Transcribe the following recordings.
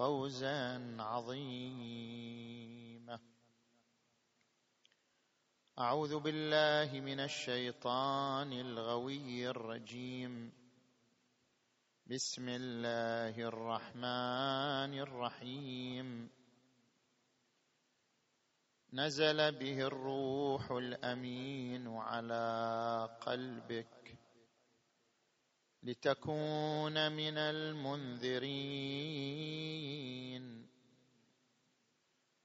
فوزا عظيما. أعوذ بالله من الشيطان الغوي الرجيم. بسم الله الرحمن الرحيم. نزل به الروح الأمين على قلبك. لتكون من المنذرين.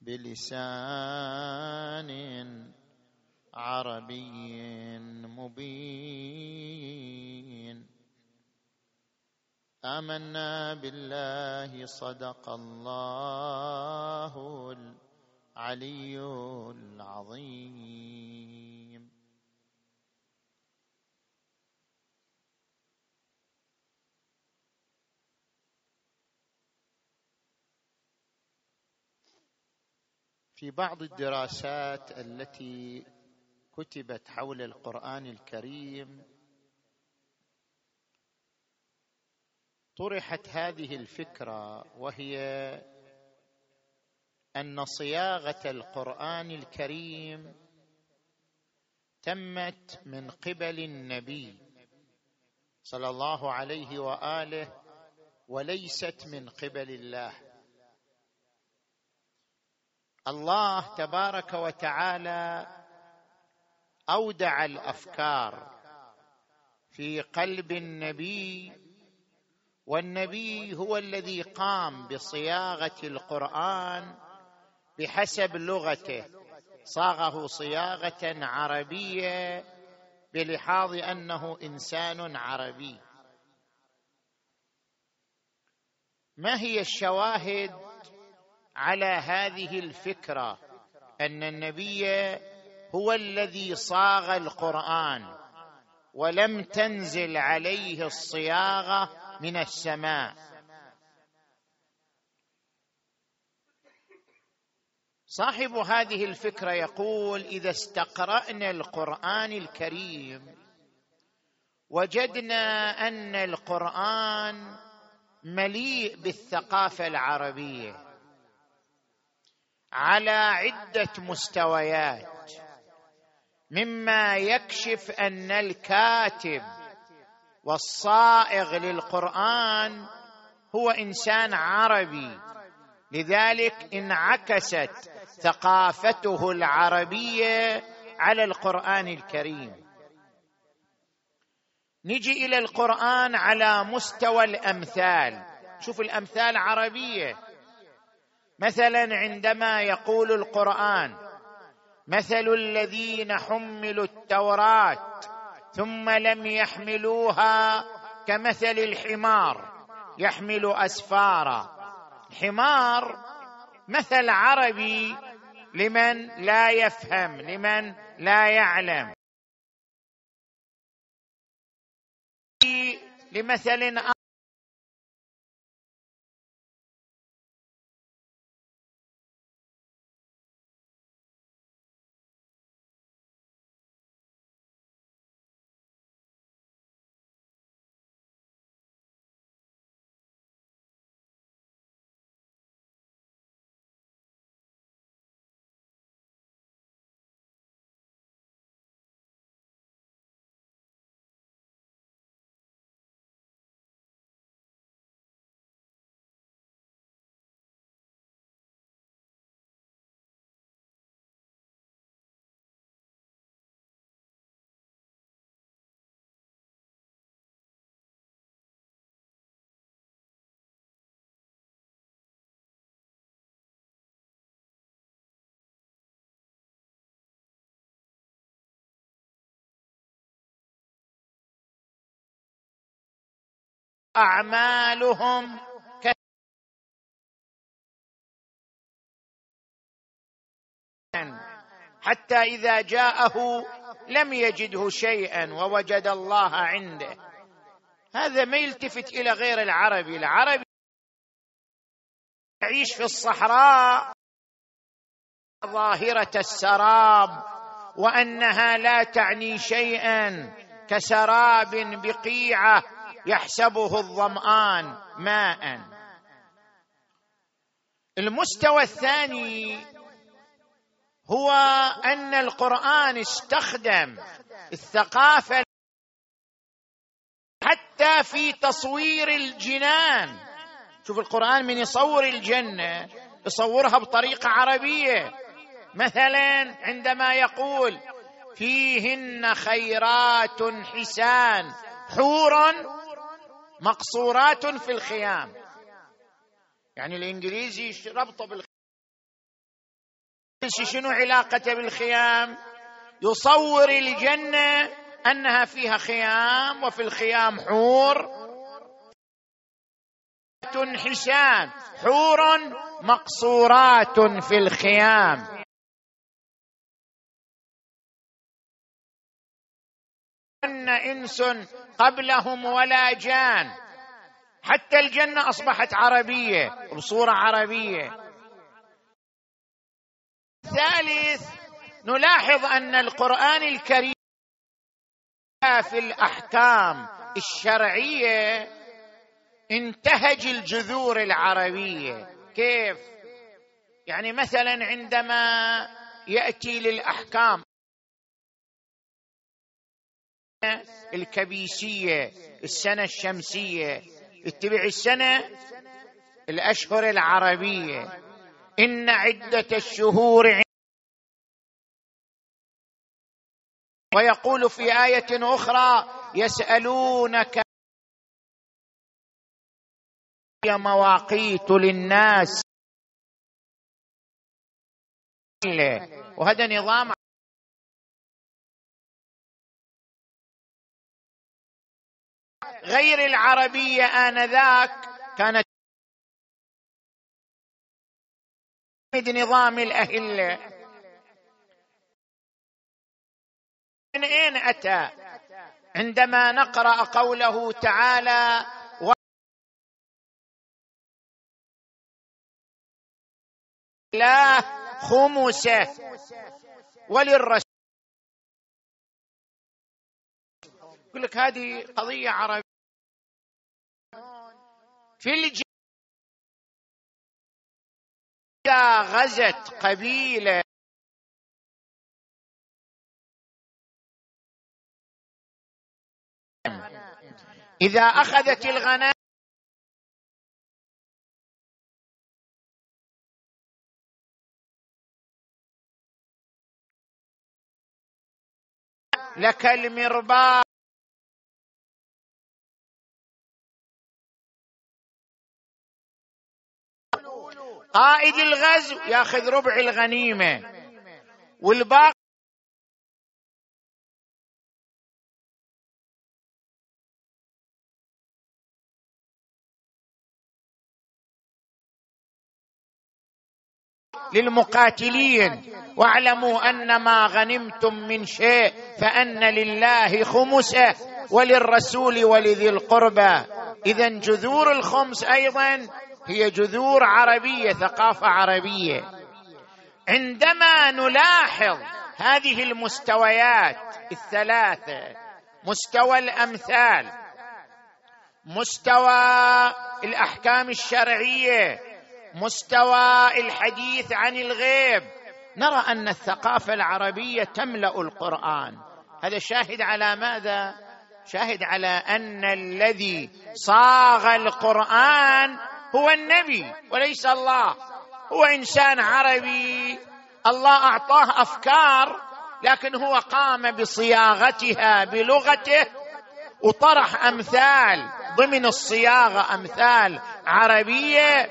بلسان عربي مبين. آمنا بالله صدق الله العلي العظيم. في بعض الدراسات التي كتبت حول القرآن الكريم طرحت هذه الفكرة وهي أن صياغة القرآن الكريم تمت من قبل النبي صلى الله عليه وآله وليست من قبل الله. الله تبارك وتعالى أودع الأفكار في قلب النبي والنبي هو الذي قام بصياغة القرآن بحسب لغته. صاغه صياغة عربية بلحاظ أنه إنسان عربي. ما هي الشواهد على هذه الفكرة أن النبي هو الذي صاغ القرآن ولم تنزل عليه الصياغة من السماء. صاحب هذه الفكرة يقول إذا استقرأنا القرآن الكريم وجدنا أن القرآن مليء بالثقافة العربية. على عدة مستويات. مما يكشف أن الكاتب والصائغ للقرآن هو إنسان عربي. لذلك انعكست ثقافته العربية على القرآن الكريم. نجي إلى القرآن على مستوى الأمثال. شوف الأمثال عربية. مثلا عندما يقول القرآن مثل الذين حملوا التوراة ثم لم يحملوها كمثل الحمار يحمل أسفارا. حمار مثل عربي لمن لا يفهم لمن لا يعلم. لمثل أعمالهم حتى إذا جاءه لم يجده شيئا ووجد الله عنده. هذا ما يلتفت إلى غير العربي. العربي يعيش في الصحراء ظاهرة السراب وأنها لا تعني شيئا كسراب بقيعة. يحسبه الظمآن ماء. المستوى الثاني هو أن القرآن استخدم الثقافة حتى في تصوير الجنان. شوف القرآن من يصور الجنة يصورها بطريقة عربية. مثلا عندما يقول فيهن خيرات حسان حور مقصورات في الخيام. يعني الإنجليزي ربطه بالخيام. شنو علاقته بالخيام؟ يصور الجنة أنها فيها خيام وفي الخيام حور. حسان حور مقصورات في الخيام. إن إنس قبلهم ولا جان. حتى الجنة أصبحت عربية بصورة عربية. ثالث نلاحظ أن القرآن الكريم في الأحكام الشرعية انتهج الجذور العربية. كيف؟ يعني مثلا عندما يأتي للأحكام الكبيسية السنة الشمسية. اتبع السنة الأشهر العربية. إن عدة الشهور ويقول في آية أخرى يسألونك مواقيت للناس. وهذا نظام غير العربية آنذاك كانت نظام الاهله من أين أتى؟ عندما نقرأ قوله تعالى الله خمسه وللرسول. يقول لك هذه قضية عربية. في الج... إذا غزت قبيلة إذا أخذت الغنائم لك المرباط قائد الغزو. ياخذ ربع الغنيمة. والباقي للمقاتلين. واعلموا أن ما غنمتم من شيء فأن لله خمسة وللرسول ولذي القربى. اذا جذور الخمس أيضا هي جذور عربية ثقافة عربية. عندما نلاحظ هذه المستويات الثلاثة مستوى الأمثال مستوى الأحكام الشرعية مستوى الحديث عن الغيب نرى أن الثقافة العربية تملأ القرآن. هذا شاهد على ماذا؟ شاهد على أن الذي صاغ القرآن هو النبي وليس الله. هو إنسان عربي. الله أعطاه أفكار لكن هو قام بصياغتها بلغته وطرح أمثال ضمن الصياغة أمثال عربية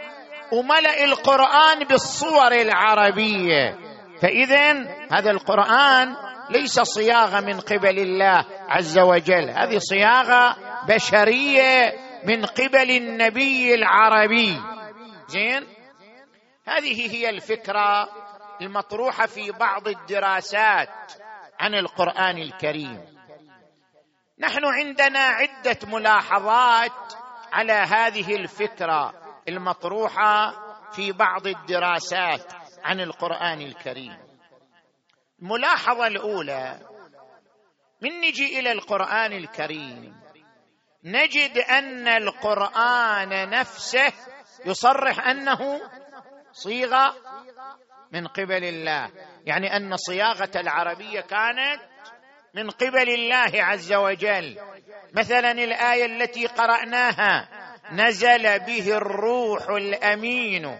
وملأ القرآن بالصور العربية. فاذا هذا القرآن ليس صياغة من قبل الله عز وجل. هذه صياغة بشرية من قبل النبي العربي. زين؟ هذه هي الفكرة المطروحة في بعض الدراسات عن القرآن الكريم. نحن عندنا عدة ملاحظات على هذه الفكرة المطروحة في بعض الدراسات عن القرآن الكريم. الملاحظة الأولى من نجي إلى القرآن الكريم نجد أن القرآن نفسه يصرح أنه صيغة من قبل الله. يعني أن صياغة العربية كانت من قبل الله عز وجل. مثلا الآية التي قرأناها نزل به الروح الأمين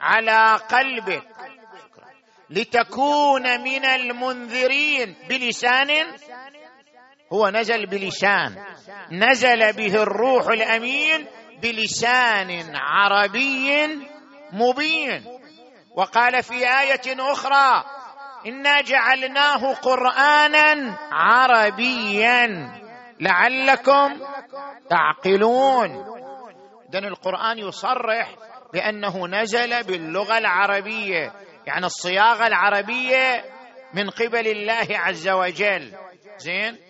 على قلبك لتكون من المنذرين بلسان هو نزل بلسان. نزل به الروح الأمين بلسان عربي مبين. وقال في آية أخرى إنا جعلناه قرآنا عربيا لعلكم تعقلون. إذن القرآن يصرح بأنه نزل باللغة العربية يعني الصياغة العربية من قبل الله عز وجل. زين؟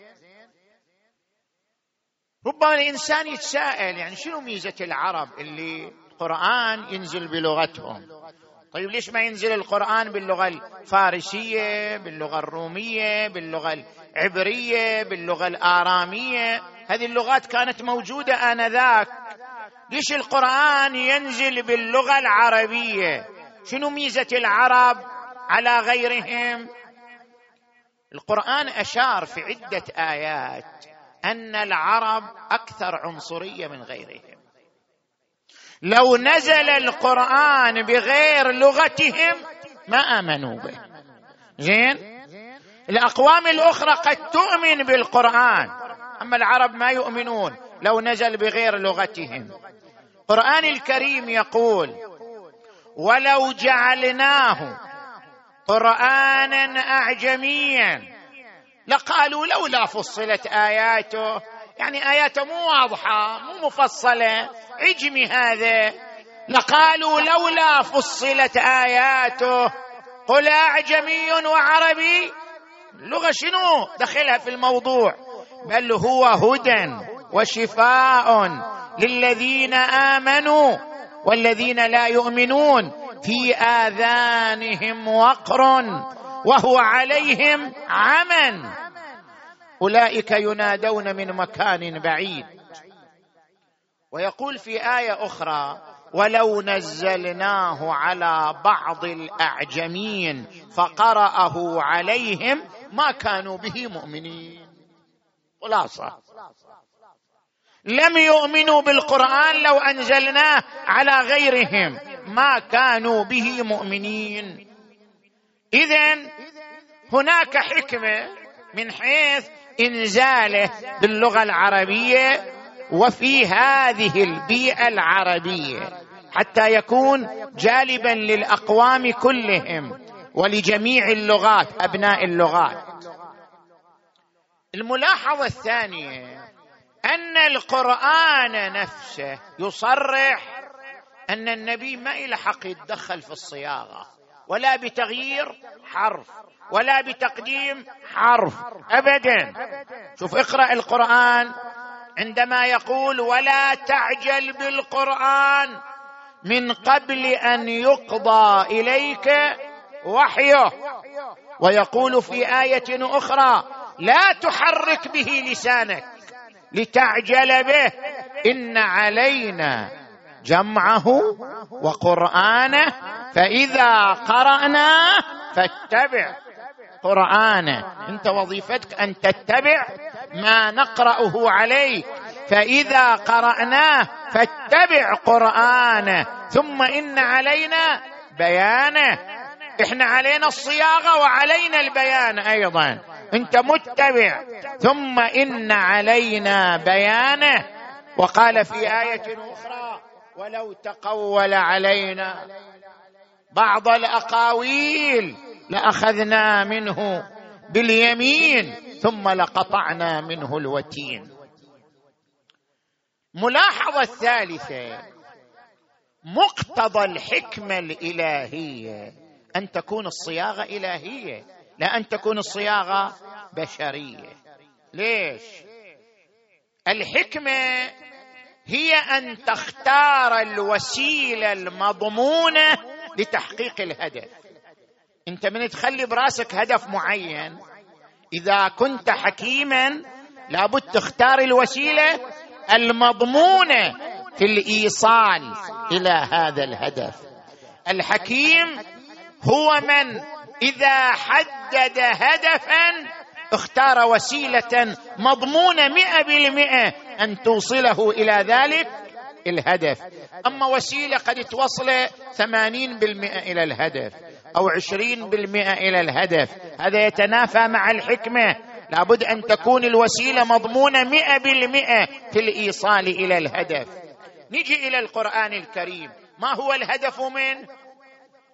ربما الإنسان يتساءل يعني شنو ميزة العرب اللي القرآن ينزل بلغتهم؟ طيب ليش ما ينزل القرآن باللغة الفارسية باللغة الرومية باللغة العبرية باللغة الآرامية؟ هذه اللغات كانت موجودة آنذاك. ليش القرآن ينزل باللغة العربية؟ شنو ميزة العرب على غيرهم؟ القرآن أشار في عدة آيات. أن العرب أكثر عنصرية من غيرهم لو نزل القرآن بغير لغتهم ما آمنوا به. زين؟ الأقوام الأخرى قد تؤمن بالقرآن أما العرب ما يؤمنون لو نزل بغير لغتهم. القران الكريم يقول ولو جعلناه قرانا اعجميا لقالوا لولا فصلت آياته. يعني آياته مو واضحة مو مفصلة. عجمي هذا. لقالوا لولا فصلت آياته. قل أعجمي وعربي. اللغة شنو؟ دخلها في الموضوع. بل هو هدى وشفاء للذين آمنوا والذين لا يؤمنون. في آذانهم وقر. وهو عليهم عمى أولئك ينادون من مكان بعيد. ويقول في آية أخرى ولو نزلناه على بعض الأعجمين فقرأه عليهم ما كانوا به مؤمنين. خلاصة. لم يؤمنوا بالقرآن لو أنزلناه على غيرهم ما كانوا به مؤمنين. اذا هناك حكمة من حيث إنزاله باللغة العربية وفي هذه البيئة العربية حتى يكون جالبا للأقوام كلهم ولجميع اللغات أبناء اللغات. الملاحظة الثانية أن القرآن نفسه يصرح أن النبي ما إلى حق يتدخل في الصياغة. ولا بتغيير حرف ولا بتقديم حرف ابدا. شوف اقرأ القرآن عندما يقول ولا تعجل بالقرآن من قبل أن يقضى إليك وحيه. ويقول في آية أخرى لا تحرك به لسانك لتعجل به. إن علينا جمعه وقرانه فإذا قراناه فاتبع قرانه أنت وظيفتك أن تتبع ما نقرأه عليك. فإذا قراناه فاتبع قرانه ثم إن علينا بيانه إحنا علينا الصياغة وعلينا البيان أيضا. أنت متبع. ثم إن علينا بيانه وقال في آية أخرى ولو تقول علينا بعض الأقاويل لأخذنا منه باليمين ثم لقطعنا منه الوتين. ملاحظة الثالثه مقتضى الحكمة الإلهية أن تكون الصياغة إلهية لا أن تكون الصياغة بشرية. ليش؟ الحكمة هي أن تختار الوسيلة المضمونة لتحقيق الهدف. أنت من تخلي براسك هدف معين. إذا كنت حكيما لابد تختار الوسيلة المضمونة في الإيصال إلى هذا الهدف. الحكيم هو من إذا حدد هدفا اختار وسيلة مضمونة مئة بالمئة أن توصله إلى ذلك الهدف. أما وسيلة قد توصل ثمانين بالمئة إلى الهدف أو عشرين بالمئة إلى الهدف. هذا يتنافى مع الحكمة. لابد أن تكون الوسيلة مضمونة مئة بالمئة في الإيصال إلى الهدف. نجي إلى القرآن الكريم. ما هو الهدف منه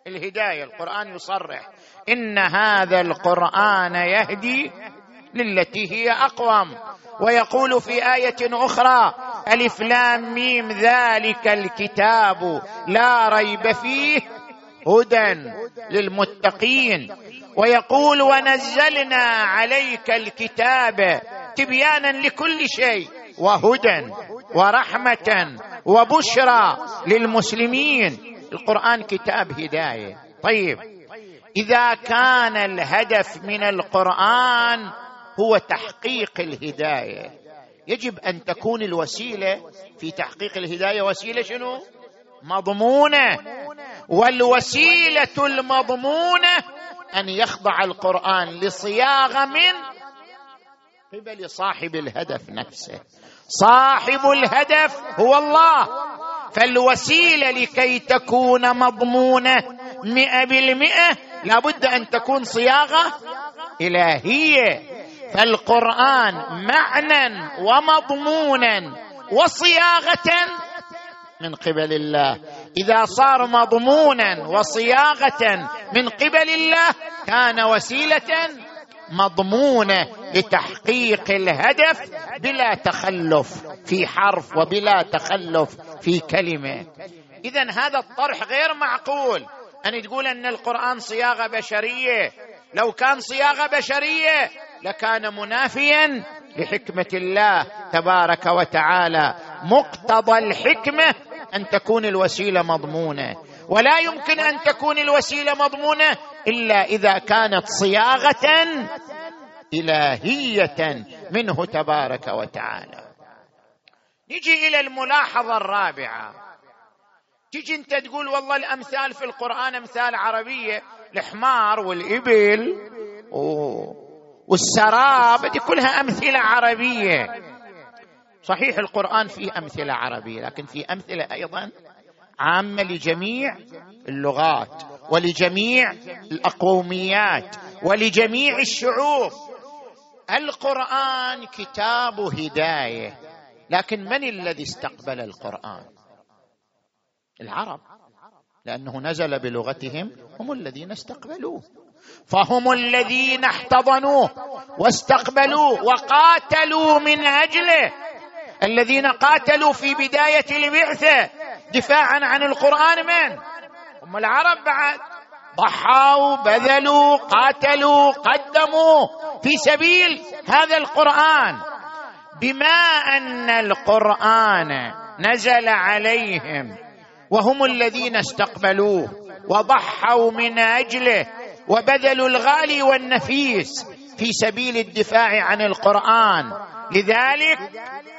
الهداية القرآن يصرح. إن هذا القرآن يهدي للتي هي أقوم. ويقول في آية أخرى ألف لام ميم ذلك الكتاب لا ريب فيه هدى للمتقين. ويقول ونزلنا عليك الكتاب تبيانا لكل شيء وهدى ورحمة وبشرى للمسلمين. القرآن كتاب هداية. طيب إذا كان الهدف من القرآن هو تحقيق الهداية يجب أن تكون الوسيلة في تحقيق الهداية. وسيلة شنو؟ مضمونة. والوسيلة المضمونة أن يخضع القرآن لصياغة من قبل صاحب الهدف نفسه. صاحب الهدف هو الله. فالوسيلة لكي تكون مضمونة. مئة بالمئة لابد أن تكون صياغة إلهية. فالقرآن معنى ومضمونا وصياغة من قبل الله. إذا صار مضمونا وصياغة من قبل الله كان وسيلة مضمونه لتحقيق الهدف بلا تخلف في حرف وبلا تخلف في كلمة. اذا هذا الطرح غير معقول. ان تقول أن القرآن صياغة بشرية. لو كان صياغة بشرية لكان منافيا لحكمة الله تبارك وتعالى. مقتضى الحكمة أن تكون الوسيلة مضمونة. ولا يمكن أن تكون الوسيلة مضمونة إلا إذا كانت صياغة إلهية منه تبارك وتعالى. نجي إلى الملاحظة الرابعة. تجي أنت تقول والله الأمثال في القرآن أمثال عربية الحمار والإبل والسراب دي كلها أمثلة عربية. صحيح القرآن فيه أمثلة عربية لكن في أمثلة أيضا عامة لجميع اللغات ولجميع الأقوميات ولجميع الشعوب. القرآن كتاب هداية لكن من الذي استقبل القرآن؟ العرب لأنه نزل بلغتهم هم الذين استقبلوه. فهم الذين احتضنوه واستقبلوه وقاتلوا من أجله. الذين قاتلوا في بداية البعثة دفاعا عن القرآن من؟ هم العرب بعد. ضحوا بذلوا قاتلوا قدموا في سبيل هذا القرآن. بما أن القرآن نزل عليهم وهم الذين استقبلوه وضحوا من أجله وبذلوا الغالي والنفيس في سبيل الدفاع عن القرآن. لذلك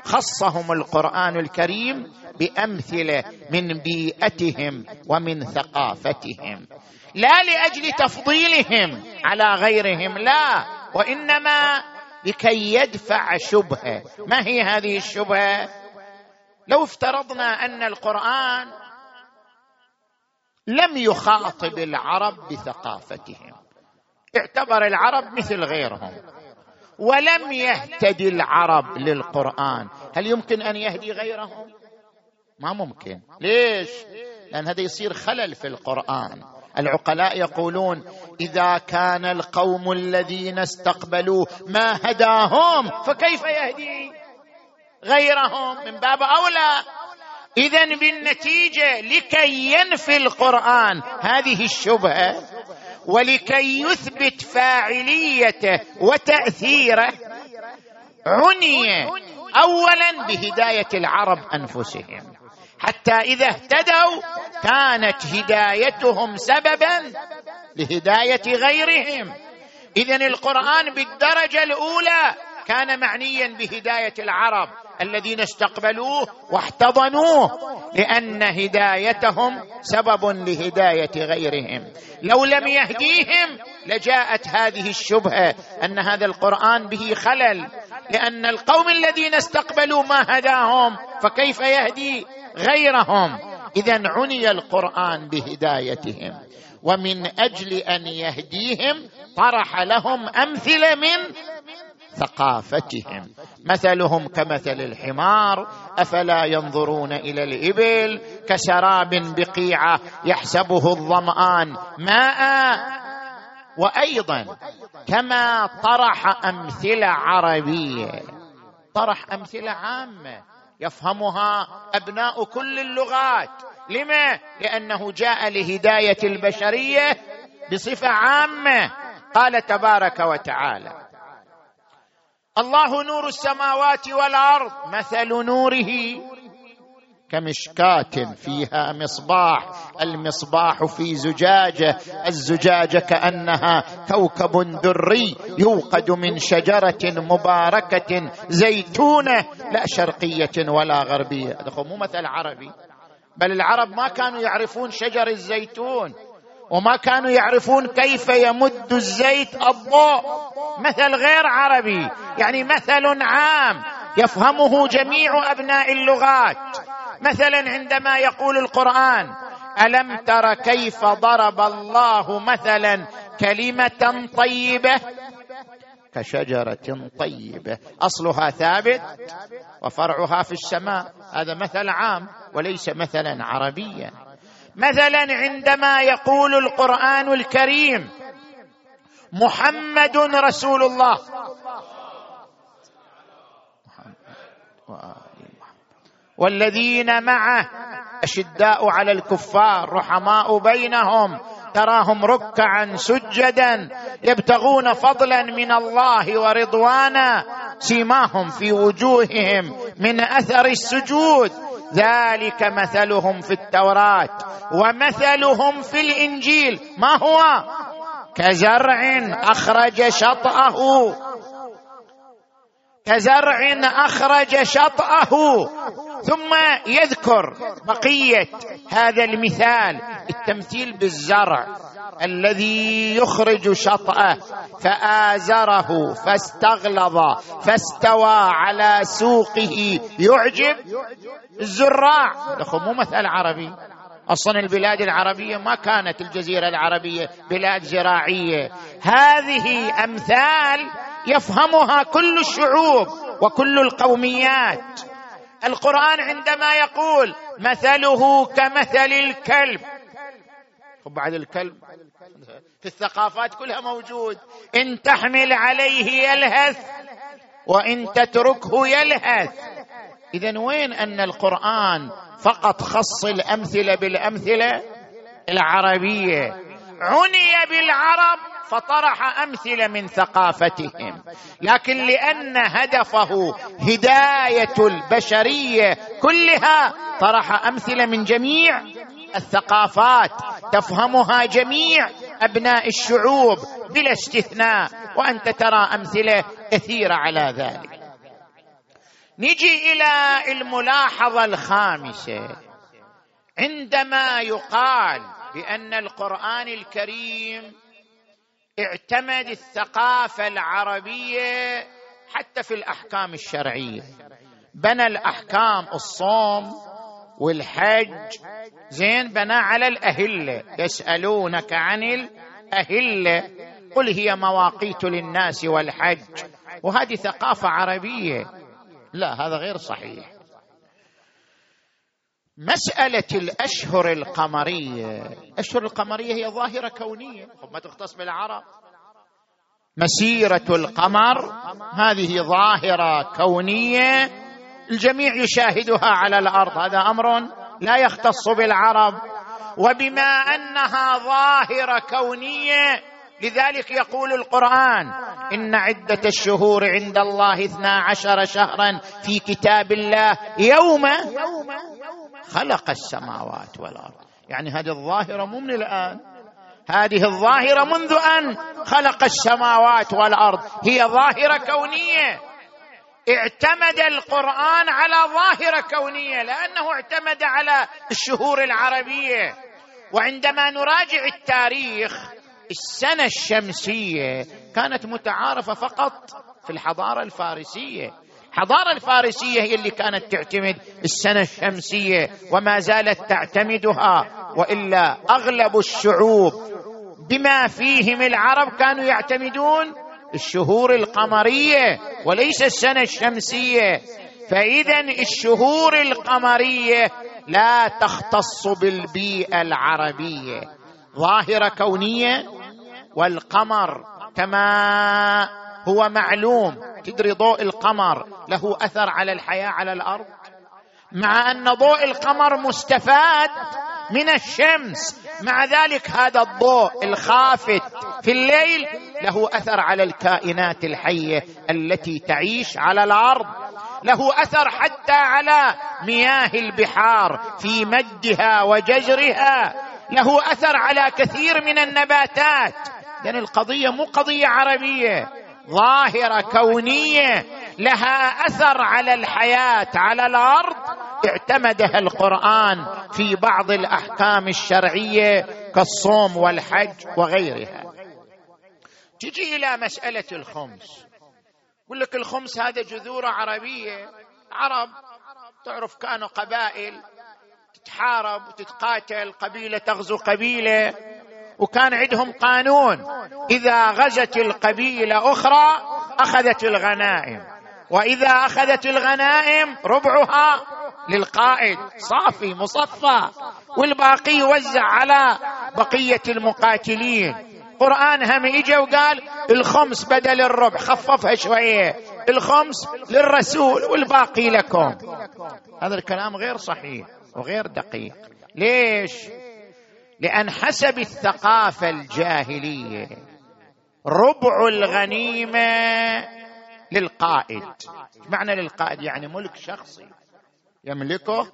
خصهم القرآن الكريم بامثله من بيئتهم ومن ثقافتهم. لا لأجل تفضيلهم على غيرهم لا. وإنما لكي يدفع شبهة. ما هي هذه الشبهة؟ لو افترضنا أن القرآن لم يخاطب العرب بثقافتهم اعتبر العرب مثل غيرهم. ولم يهتدي العرب للقرآن. هل يمكن أن يهدي غيرهم؟ ما ممكن. ليش؟ لأن هذا يصير خلل في القرآن. العقلاء يقولون إذا كان القوم الذين استقبلوه ما هداهم فكيف يهدي غيرهم؟ من باب أولى. اذا بالنتيجة لكي ينفي القرآن. هذه الشبهة ولكي يثبت فاعليته وتأثيره عني اولا بهداية العرب أنفسهم. حتى إذا اهتدوا كانت هدايتهم سببا لهداية غيرهم. اذا القرآن بالدرجة الأولى كان معنيا بهداية العرب الذين استقبلوه واحتضنوه لأن هدايتهم سبب لهداية غيرهم. لو لم يهديهم لجاءت هذه الشبهة أن هذا القرآن به خلل لأن القوم الذين استقبلوا ما هداهم فكيف يهدي غيرهم؟ اذا عني القرآن بهدايتهم. ومن أجل أن يهديهم طرح لهم أمثلة من ثقافتهم مثلهم كمثل الحمار أفلا ينظرون إلى الإبل كسراب بقيعة يحسبه الظمآن ماء. وأيضا كما طرح أمثلة عربية. طرح أمثلة عامة يفهمها أبناء كل اللغات. لما؟ لأنه جاء لهداية البشرية بصفة عامة. قال تبارك وتعالى الله نور السماوات والأرض مثل نوره كمشكاة فيها مصباح المصباح في زجاجة الزجاجة كأنها كوكب دري يوقد من شجرة مباركة زيتونة لا شرقية ولا غربية. هذا مو مثل عربي. بل العرب ما كانوا يعرفون شجر الزيتون. وما كانوا يعرفون كيف يمد الزيت الضوء. مثل غير عربي. يعني مثل عام يفهمه جميع أبناء اللغات. مثلا عندما يقول القرآن ألم تر كيف ضرب الله مثلا كلمة طيبة؟ كشجرة طيبة. أصلها ثابت وفرعها في السماء. هذا مثل عام وليس مثلا عربيا. مثلا عندما يقول القرآن الكريم محمد رسول الله. والذين معه أشداء على الكفار رحماء بينهم تراهم ركعا سجدا يبتغون فضلا من الله ورضوانا سيماهم في وجوههم من أثر السجود. ذلك مثلهم في التوراة ومثلهم في الإنجيل. ما هو؟ كزرع أخرج شطأه. كزرع أخرج شطأه ثم يذكر بقية. هذا المثال التمثيل بالزرع الذي يخرج شطأه فآزره فاستغلظ فاستوى على سوقه. يعجب الزراع. مو مثل عربي. أصلا البلاد العربية ما كانت الجزيرة العربية بلاد زراعية. هذه أمثال يفهمها كل الشعوب وكل القوميات. القرآن عندما يقول مثله كمثل الكلب. بعد الكلب في الثقافات كلها موجود. إن تحمل عليه يلهث وإن تتركه يلهث. اذا وين أن القرآن فقط خص الأمثلة بالأمثلة العربية؟ عني بالعرب. فطرح امثله من ثقافتهم. لكن لأن هدفه هداية البشرية كلها طرح امثله من جميع الثقافات تفهمها جميع أبناء الشعوب بلا استثناء وأنت ترى أمثلة كثيرة على ذلك. نجي إلى الملاحظة الخامسة. عندما يقال بأن القرآن الكريم اعتمد الثقافة العربية حتى في الأحكام الشرعية. بنى الأحكام الصوم والحج. زين بنى على الأهلة. يسألونك عن الأهلة. قل هي مواقيت للناس والحج. وهذه ثقافة عربية. لا هذا غير صحيح. مسألة الأشهر القمرية. الأشهر القمرية هي ظاهرة كونية. ما تختص بالعرب. مسيرة القمر هذه ظاهرة كونية الجميع يشاهدها على الأرض. هذا أمر لا يختص بالعرب. وبما أنها ظاهرة كونية لذلك يقول القرآن إن عدة الشهور عند الله اثنا عشر شهرا في كتاب الله يوم خلق السماوات والأرض. يعني هذه الظاهرة مو من الآن. هذه الظاهرة منذ أن خلق السماوات والأرض. هي ظاهرة كونية. اعتمد القرآن على ظاهرة كونية لأنه اعتمد على الشهور العربية. وعندما نراجع التاريخ السنة الشمسية كانت متعارفة فقط في الحضارة الفارسية. الحضاره الفارسية هي اللي كانت تعتمد السنة الشمسية وما زالت تعتمدها وإلا أغلب الشعوب بما فيهم العرب كانوا يعتمدون الشهور القمرية وليس السنة الشمسية. فإذا الشهور القمرية لا تختص بالبيئة العربية. ظاهرة كونية والقمر كما هو معلوم. تدري ضوء القمر له أثر على الحياة على الأرض؟ مع أن ضوء القمر مستفاد من الشمس مع ذلك هذا الضوء الخافت في الليل له أثر على الكائنات الحية التي تعيش على الأرض. له أثر حتى على مياه البحار في مدها وجزرها. له أثر على كثير من النباتات. لأن القضية مو قضية عربية. ظاهرة كونية. لها أثر على الحياة. على الأرض. اعتمدها القرآن في بعض الأحكام الشرعية كالصوم والحج وغيرها. تجي إلى مسألة الخمس. يقول لك الخمس هذا جذوره عربية. عرب تعرف كانوا قبائل. تتحارب وتتقاتل. قبيلة تغزو قبيلة. وكان عندهم قانون. إذا غزت القبيلة أخرى أخذت الغنائم. وإذا أخذت الغنائم ربعها للقائد. صافي مصفى. والباقي يوزع على بقية المقاتلين. قرآن هم اجى وقال الخمس بدل الربع. خففها شوية. الخمس للرسول والباقي لكم. هذا الكلام غير صحيح وغير دقيق. ليش؟ لأن حسب الثقافة الجاهلية ربع الغنيمة للقائد. معنى للقائد؟ يعني ملك شخصي يملكه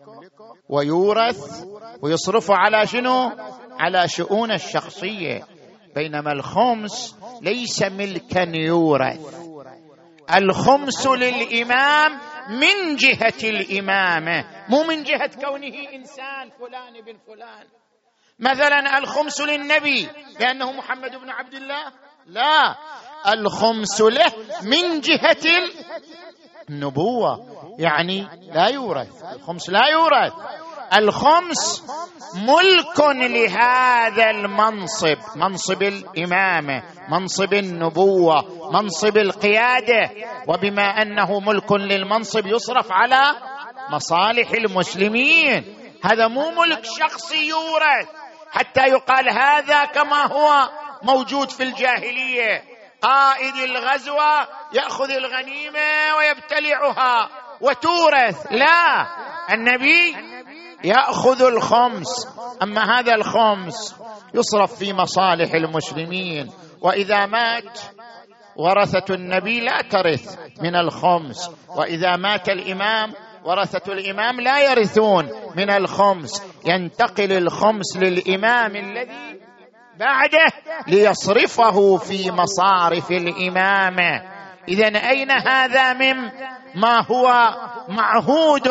ويورث ويصرفه على شنو؟ على شؤون الشخصية. بينما الخمس ليس ملكا يورث. الخمس للإمام من جهة الإمامة مو من جهة كونه إنسان فلان بن فلان. مثلا الخمس للنبي لأنه محمد بن عبد الله؟ لا. الخمس له من جهة النبوة يعني لا يورث. الخمس لا يورث. الخمس ملك لهذا المنصب منصب الإمامة منصب النبوة منصب القيادة. وبما أنه ملك للمنصب يصرف على مصالح المسلمين هذا مو ملك شخصي يورث. حتى يقال هذا كما هو موجود في الجاهلية. قائد الغزوة يأخذ الغنيمة ويبتلعها. وتورث. لا. النبي يأخذ الخمس. أما هذا الخمس يصرف في مصالح المسلمين. وإذا مات ورثة النبي لا ترث من الخمس. وإذا مات الإمام ورثه الإمام لا يرثون من الخمس. ينتقل الخمس للإمام الذي بعده ليصرفه في مصارف الامامه اذا أين هذا من ما هو معهود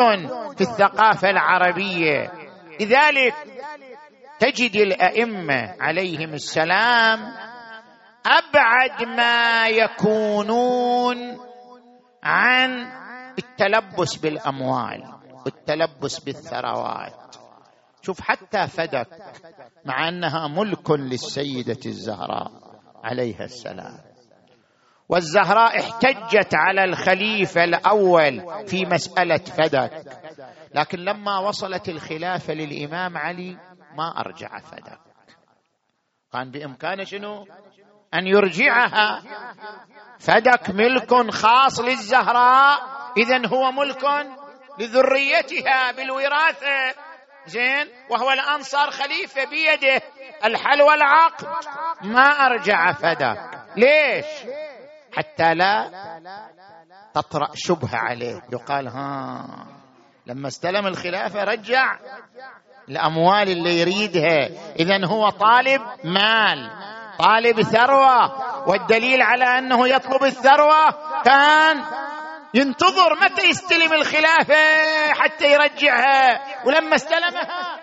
في الثقافة العربية؟ لذلك تجد الأئمة عليهم السلام أبعد ما يكونون عن التلبس بالأموال والتلبس بالثروات. شوف حتى فدك مع أنها ملك للسيدة الزهراء عليها السلام. والزهراء احتجت على الخليفة الأول في مسألة فدك. لكن لما وصلت الخلافة للإمام علي ما أرجع فدك. كان بامكانه شنو؟ أن يرجعها. فدك ملك خاص للزهراء. اذا هو ملك لذريتها بالوراثة. زين؟ وهو الان صار خليفة بيده. الحل والعقد ما أرجع فداك ليش؟ حتى لا تطرأ شبهة عليه. يقال ها لما استلم الخلافة رجع الاموال اللي يريدها. اذا هو طالب مال طالب ثروة. والدليل على أنه يطلب الثروة كان ينتظر متى يستلم الخلافة حتى يرجعها. ولما استلمها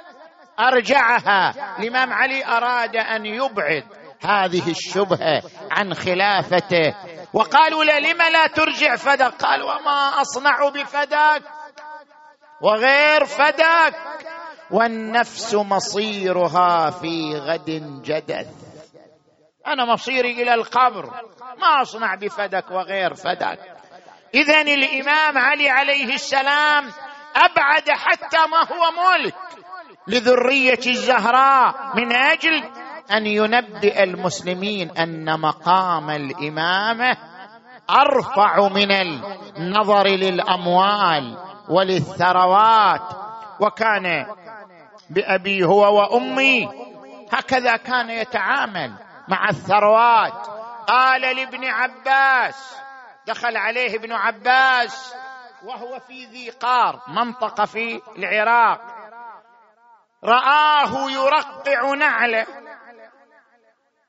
أرجعها. الإمام علي أراد أن يبعد هذه الشبهة عن خلافته. وقالوا له لم لا ترجع فدك قال وما أصنع بفدك وغير فدك والنفس مصيرها في غد جدث. أنا مصيري إلى القبر. ما أصنع بفدك وغير فدك اذا الإمام علي عليه السلام أبعد حتى ما هو ملك لذرية الزهراء من أجل أن ينبئ المسلمين أن مقام الامامه أرفع من النظر للأموال وللثروات. وكان بأبي هو وأمي هكذا كان يتعامل مع الثروات. قال لابن عباس دخل عليه ابن عباس وهو في ذي قار منطقة في العراق. رآه يرقع نعله.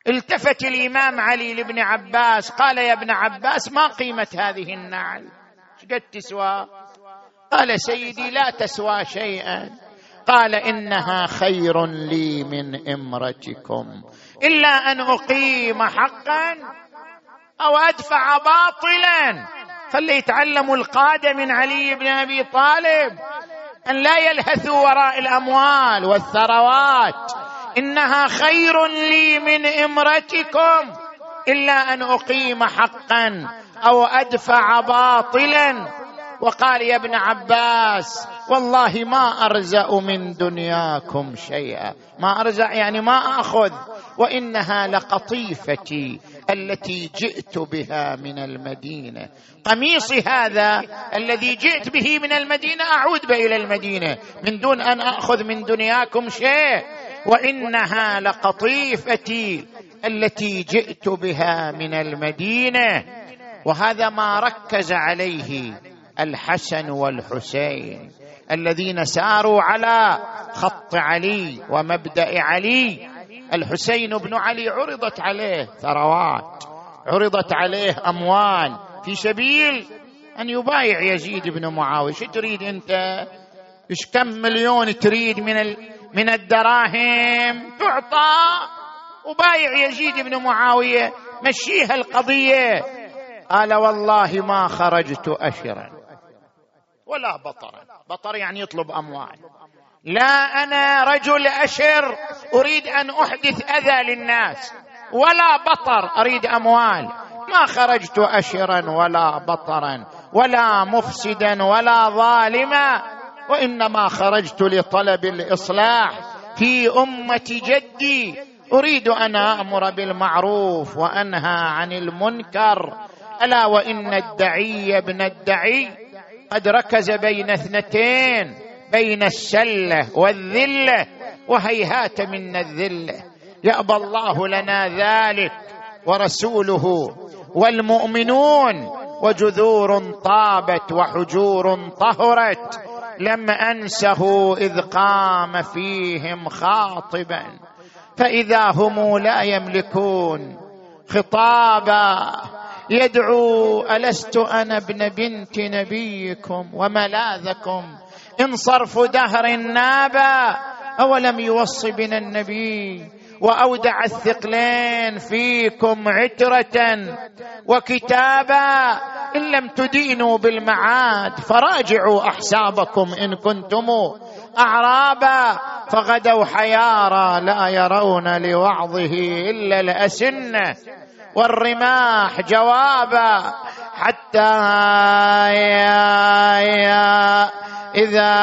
التفت الإمام علي لابن عباس قال يا ابن عباس ما قيمة هذه النعل؟ قد تسوى؟ قال سيدي لا تسوى شيئا. قال إنها خير لي من إمرتكم إلا أن أقيم حقا أو أدفع باطلا. فليتعلموا القادة من علي بن أبي طالب أن لا يلهثوا وراء الأموال والثروات. إنها خير لي من إمرتكم إلا أن أقيم حقا أو أدفع باطلا. وقال يا ابن عباس والله ما أرزأ من دنياكم شيئا. ما أرزأ يعني ما أخذ. وإنها لقطيفتي التي جئت بها من المدينة. قميصي هذا الذي جئت به من المدينة أعود به إلى المدينة. من دون أن أخذ من دنياكم شيء. وإنها لقطيفتي التي جئت بها من المدينة. وهذا ما ركز عليه الحسن والحسين الذين ساروا على خط علي ومبدأ علي. الحسين بن علي عرضت عليه ثروات عرضت عليه أموال في سبيل أن يبايع يزيد بن معاوية. شو تريد أنت؟ إيش كم مليون تريد من ال... من الدراهم؟ تعطى وبايع يزيد بن معاوية. مشيها القضية. قال والله ما خرجت اشرا. ولا بطرا بطر يعني يطلب أموال. لا أنا رجل أشر أريد أن أحدث أذى للناس. ولا بطر أريد أموال. ما خرجت أشرا ولا بطرا ولا مفسدا ولا ظالما. وإنما خرجت لطلب الإصلاح في أمة جدي. أريد أن آمر بالمعروف وأنهى عن المنكر. ألا وإن الدعي ابن الدعي قد ركز بين اثنتين بين السلة والذلة وهيهات منا الذلة. يأبى الله لنا ذلك ورسوله والمؤمنون وجذور طابت وحجور طهرت. لم أنسه إذ قام فيهم خاطبا. فإذا هم لا يملكون خطابا يدعو ألست أنا ابن بنت نبيكم وملاذكم؟ إن صرف دهر نابا أولم يوص بنا النبي وأودع الثقلين فيكم عترة وكتابا. إن لم تدينوا بالمعاد فراجعوا أحسابكم إن كنتم أعرابا. فغدوا حيارى لا يرون لوعظه إلا الأسنة. والرماح جوابا حتى يا يا إذا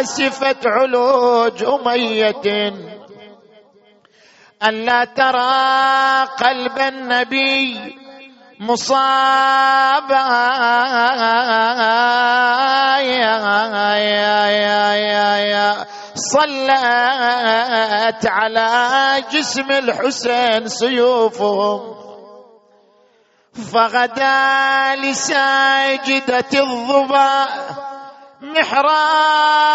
أسفت علوج أمية ألا ترى قلب النبي مصابا. صلت على جسم الحسين سيوفهم فغدا لساجدة الظبا محرابا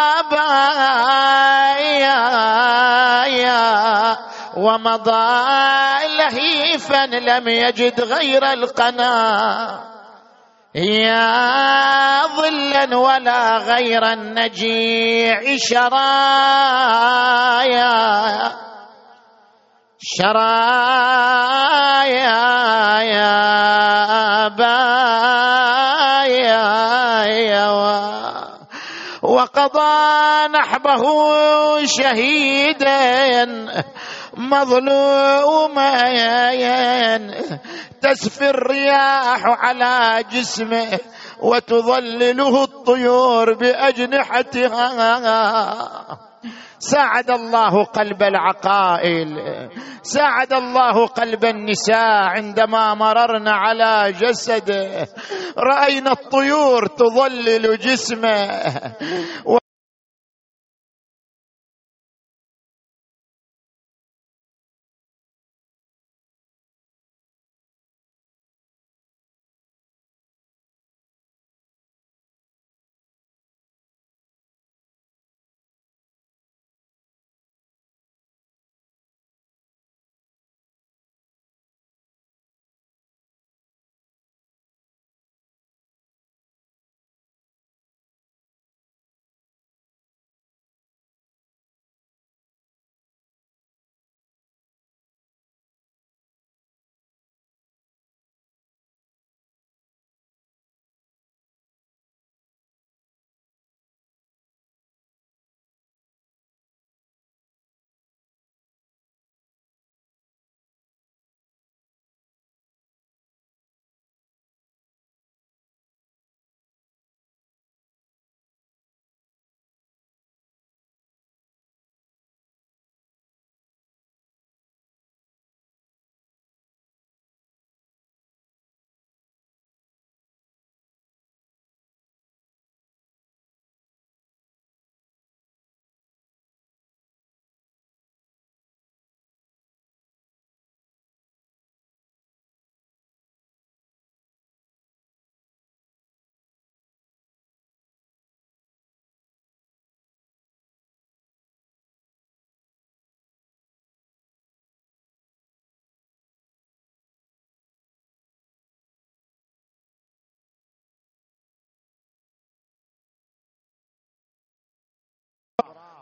ومضى لهيفا لم يجد غير القنا. يا ظلا ولا غير النجيع شرايا. شرايا يا بايا وقضى نحبه شهيدا. مظلوما تسفي الرياح على جسمه وتظلله الطيور بأجنحتها. ساعد الله قلب العقائل. ساعد الله قلب النساء عندما مررنا على جسده رأينا الطيور تظلل جسمه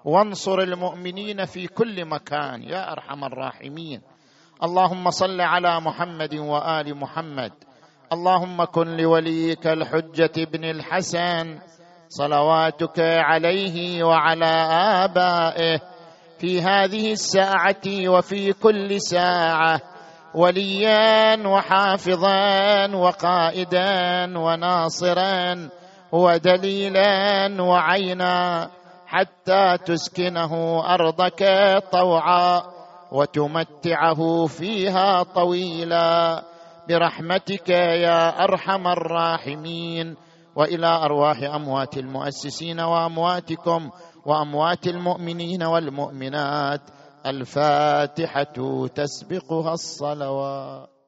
وانصر المؤمنين في كل مكان يا أرحم الراحمين. اللهم صل على محمد وآل محمد. اللهم كن لوليك الحجة بن الحسن. صلواتك عليه وعلى آبائه. في هذه الساعة وفي كل ساعة. وليا وحافظا وقائدا وناصرا ودليلا وعينا. حتى تسكنه أرضك طوعا وتمتعه فيها طويلا. برحمتك يا أرحم الراحمين. وإلى أرواح أموات المؤسسين وأمواتكم وأموات المؤمنين والمؤمنات. الفاتحة تسبقها الصلوات.